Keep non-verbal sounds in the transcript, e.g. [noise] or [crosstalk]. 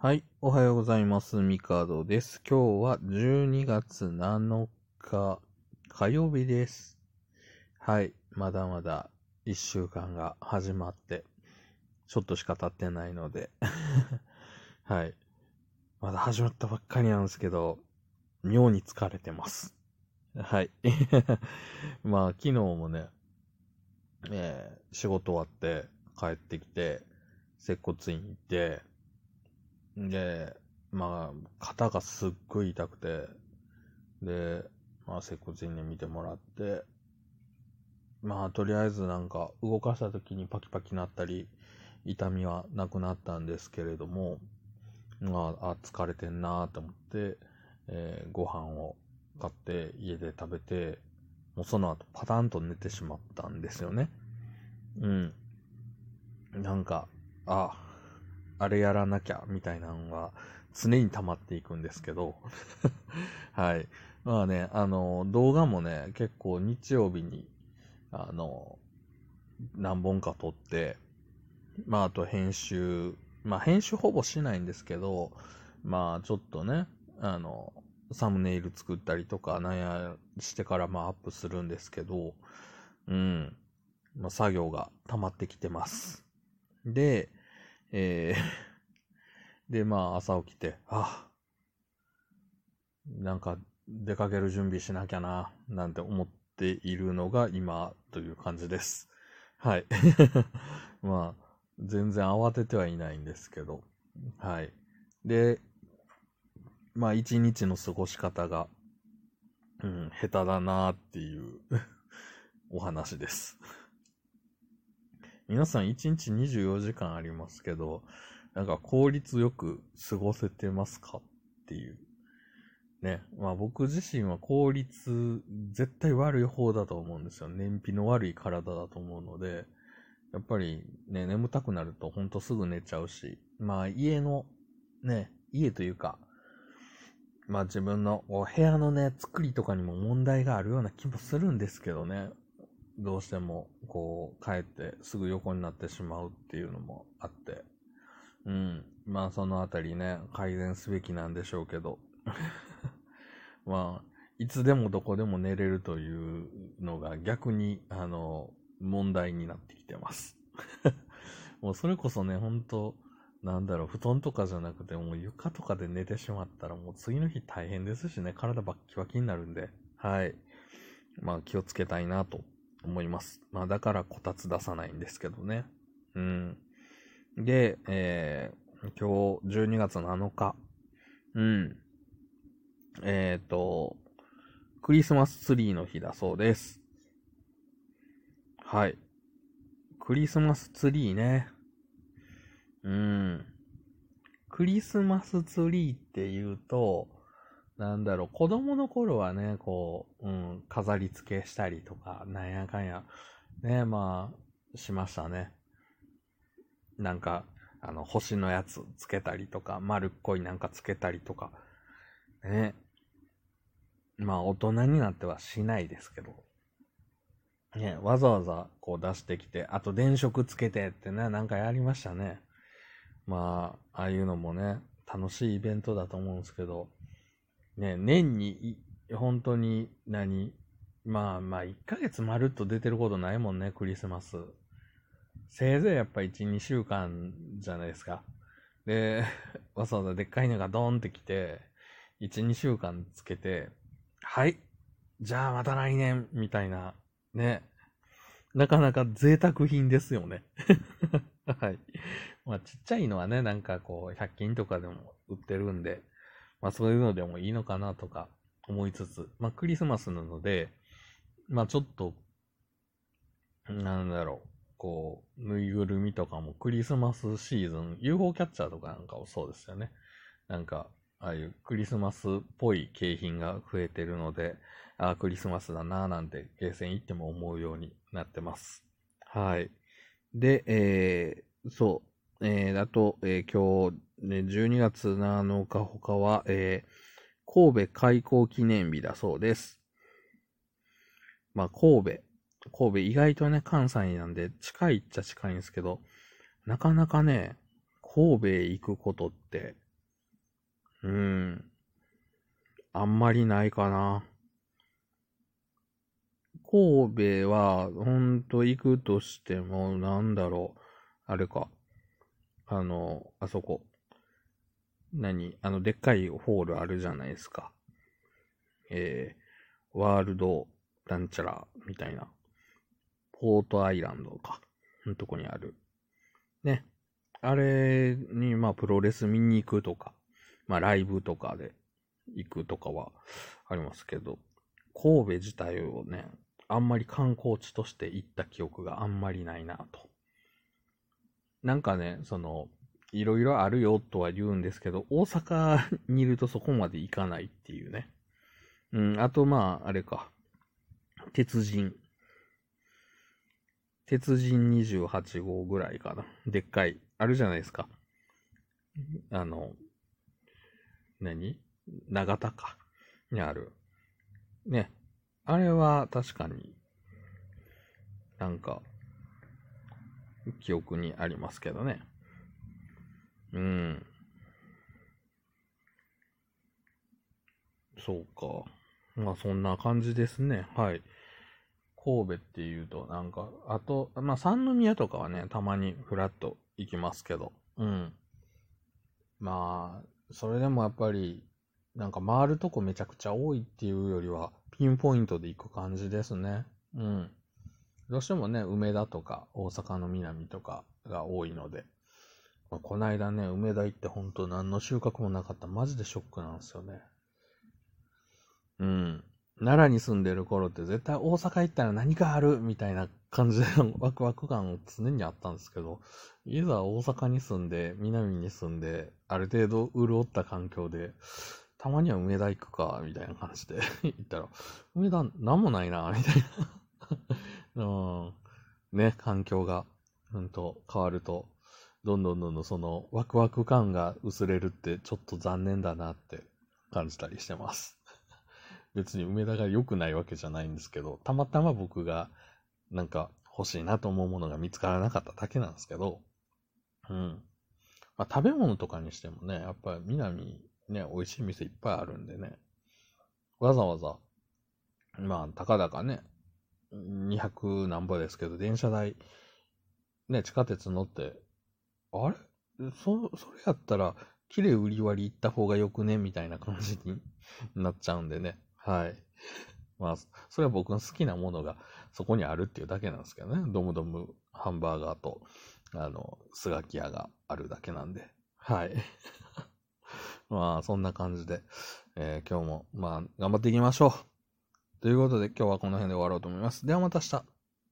はい、おはようございます。ミカドです。今日は12月7日火曜日です。はい、まだまだ1週間が始まって、ちょっとしか経ってないので、[laughs] はい、まだ始まったばっかりなんですけど、妙に疲れてます。はい。[laughs] まあ、昨日もね、えー仕事終わって帰ってきて、接骨院行って、で、まあ、肩がすっごい痛くて、で、まあ、接骨院で見てもらって、まあ、とりあえずなんか、動かした時にパキパキなったり、痛みはなくなったんですけれども、まあ、あ疲れてんなと思って、えーご飯を買って家で食べて、もうその後パタンと寝てしまったんですよね。うん。なんか、あ、あれやらなきゃ、みたいなのが常に溜まっていくんですけど。[laughs] はい。まあね、あの、動画もね、結構日曜日に、あの、何本か撮って、まああと編集、まあ編集ほぼしないんですけど、まあちょっとね、あの、サムネイル作ったりとか、なんやしてからまあアップするんですけど、うん。まあ作業が溜まってきてます。で、えー、[laughs] で、まあ、朝起きて、あ、なんか、出かける準備しなきゃな、なんて思っているのが今という感じです。はい。[laughs] まあ、全然慌ててはいないんですけど、はい。で、まあ、一日の過ごし方が、うん、下手だなっていう [laughs] お話です。皆さん1日24時間ありますけど、なんか効率よく過ごせてますかっていう。ね。まあ僕自身は効率絶対悪い方だと思うんですよ。燃費の悪い体だと思うので、やっぱりね、眠たくなるとほんとすぐ寝ちゃうし、まあ家の、ね、家というか、まあ自分のこう部屋のね、作りとかにも問題があるような気もするんですけどね。どうしても、こう、帰ってすぐ横になってしまうっていうのもあって。うん。まあ、そのあたりね、改善すべきなんでしょうけど。[laughs] まあ、いつでもどこでも寝れるというのが逆に、あの、問題になってきてます。[laughs] もうそれこそね、ほんと、なんだろう、布団とかじゃなくて、もう床とかで寝てしまったら、もう次の日大変ですしね、体バッキバキになるんで、はい。まあ気をつけたいなと思います。まあだからこたつ出さないんですけどね。うん。で、えー、今日12月7日。うん。えっ、と、クリスマスツリーの日だそうです。はい。クリスマスツリーね。うん。クリスマスツリーって言うと、なんだろう、子供の頃はね、こう、うん、飾り付けしたりとか、なんやかんや、ね、まあ、しましたね。なんか、あの、星のやつつけたりとか、丸っこいなんかつけたりとか、ね。まあ、大人になってはしないですけど、ね、わざわざこう出してきて、あと電飾つけてってね、なんかやりましたね。まあ、ああいうのもね、楽しいイベントだと思うんですけど、ね、年に、本当に何、まあまあ、1ヶ月まるっと出てることないもんね、クリスマス。せいぜいやっぱ1、2週間じゃないですか。で、[laughs] わざわざでっかいのがドーンってきて、1、2週間つけて、はい、じゃあまた来年、みたいな、ね。なかなか贅沢品ですよね。[laughs] はい。まあちっちゃいのはね、なんかこう、100均とかでも売ってるんで、まあそういうのでもいいのかなとか思いつつ、まあクリスマスなので、まあちょっと、なんだろう、こう、ぬいぐるみとかもクリスマスシーズン、UFO キャッチャーとかなんかもそうですよね。なんか、ああいうクリスマスっぽい景品が増えてるので、ああ、クリスマスだなぁなんてゲーセン行っても思うようになってます。はい。で、えー、そう、えー、あと、えー今日、ね、12月7日他は、えー、神戸開港記念日だそうです。まあ、神戸。神戸意外とね、関西なんで近いっちゃ近いんですけど、なかなかね、神戸へ行くことってうん。あんまりないかな。神戸は、ほんと行くとしても、なんだろう。あれか。あの、あそこ。何？あの、でっかいホールあるじゃないですか。えー、ワールドなんちゃらみたいな。ポートアイランドか。のとこにある。ね。あれに、まあ、プロレス見に行くとか、まあ、ライブとかで行くとかはありますけど、神戸自体をね、あんまり観光地として行った記憶があんまりないなと。なんかね、その、いろいろあるよとは言うんですけど、大阪にいるとそこまで行かないっていうね。うん、あとまあ、あれか。鉄人。鉄人28号ぐらいかな。でっかい。あるじゃないですか。あの、何？長田か。にある。ね。あれは確かに、なんか、記憶にありますけどね。うん。そうか。まあそんな感じですね。はい。神戸っていうと、なんか、あと、まあ三宮とかはね、たまにフラッと行きますけど。うん。まあ、それでもやっぱり、なんか回るとこめちゃくちゃ多いっていうよりは、ピンポイントで行く感じですね。うん。どうしてもね、梅田とか大阪の南とかが多いので、こないだね、梅田行ってほんと何の収穫もなかった。マジでショックなんですよね。うん。奈良に住んでる頃って絶対大阪行ったら何かあるみたいな感じでワクワク感を常にあったんですけど、いざ大阪に住んで、南に住んで、ある程度潤った環境で、たまには梅田行くか、みたいな感じで [laughs] 行ったら、梅田なんもないな、みたいな [laughs] うん。ね、環境が、うんと変わると、どんどんどんどんそのワクワク感が薄れるってちょっと残念だなって感じたりしてます。[laughs] 別に梅田が良くないわけじゃないんですけど、たまたま僕がなんか欲しいなと思うものが見つからなかっただけなんですけど、うん。まあ、食べ物とかにしてもね、やっぱり南ね、美味しい店いっぱいあるんでね、わざわざ、まあ、たかだかね、200何ぼですけど、電車代、ね、地下鉄乗って、あれ？そ、それやったら、綺麗売り割り行った方がよくね？みたいな感じに [laughs] なっちゃうんでね。はい。[laughs] まあ、それは僕の好きなものがそこにあるっていうだけなんですけどね。ドムドムハンバーガーと、あの、スガキ屋があるだけなんで。はい。[laughs] まあ、そんな感じで、えー、今日も、まあ、頑張っていきましょう。ということで、今日はこの辺で終わろうと思います。ではまた明日。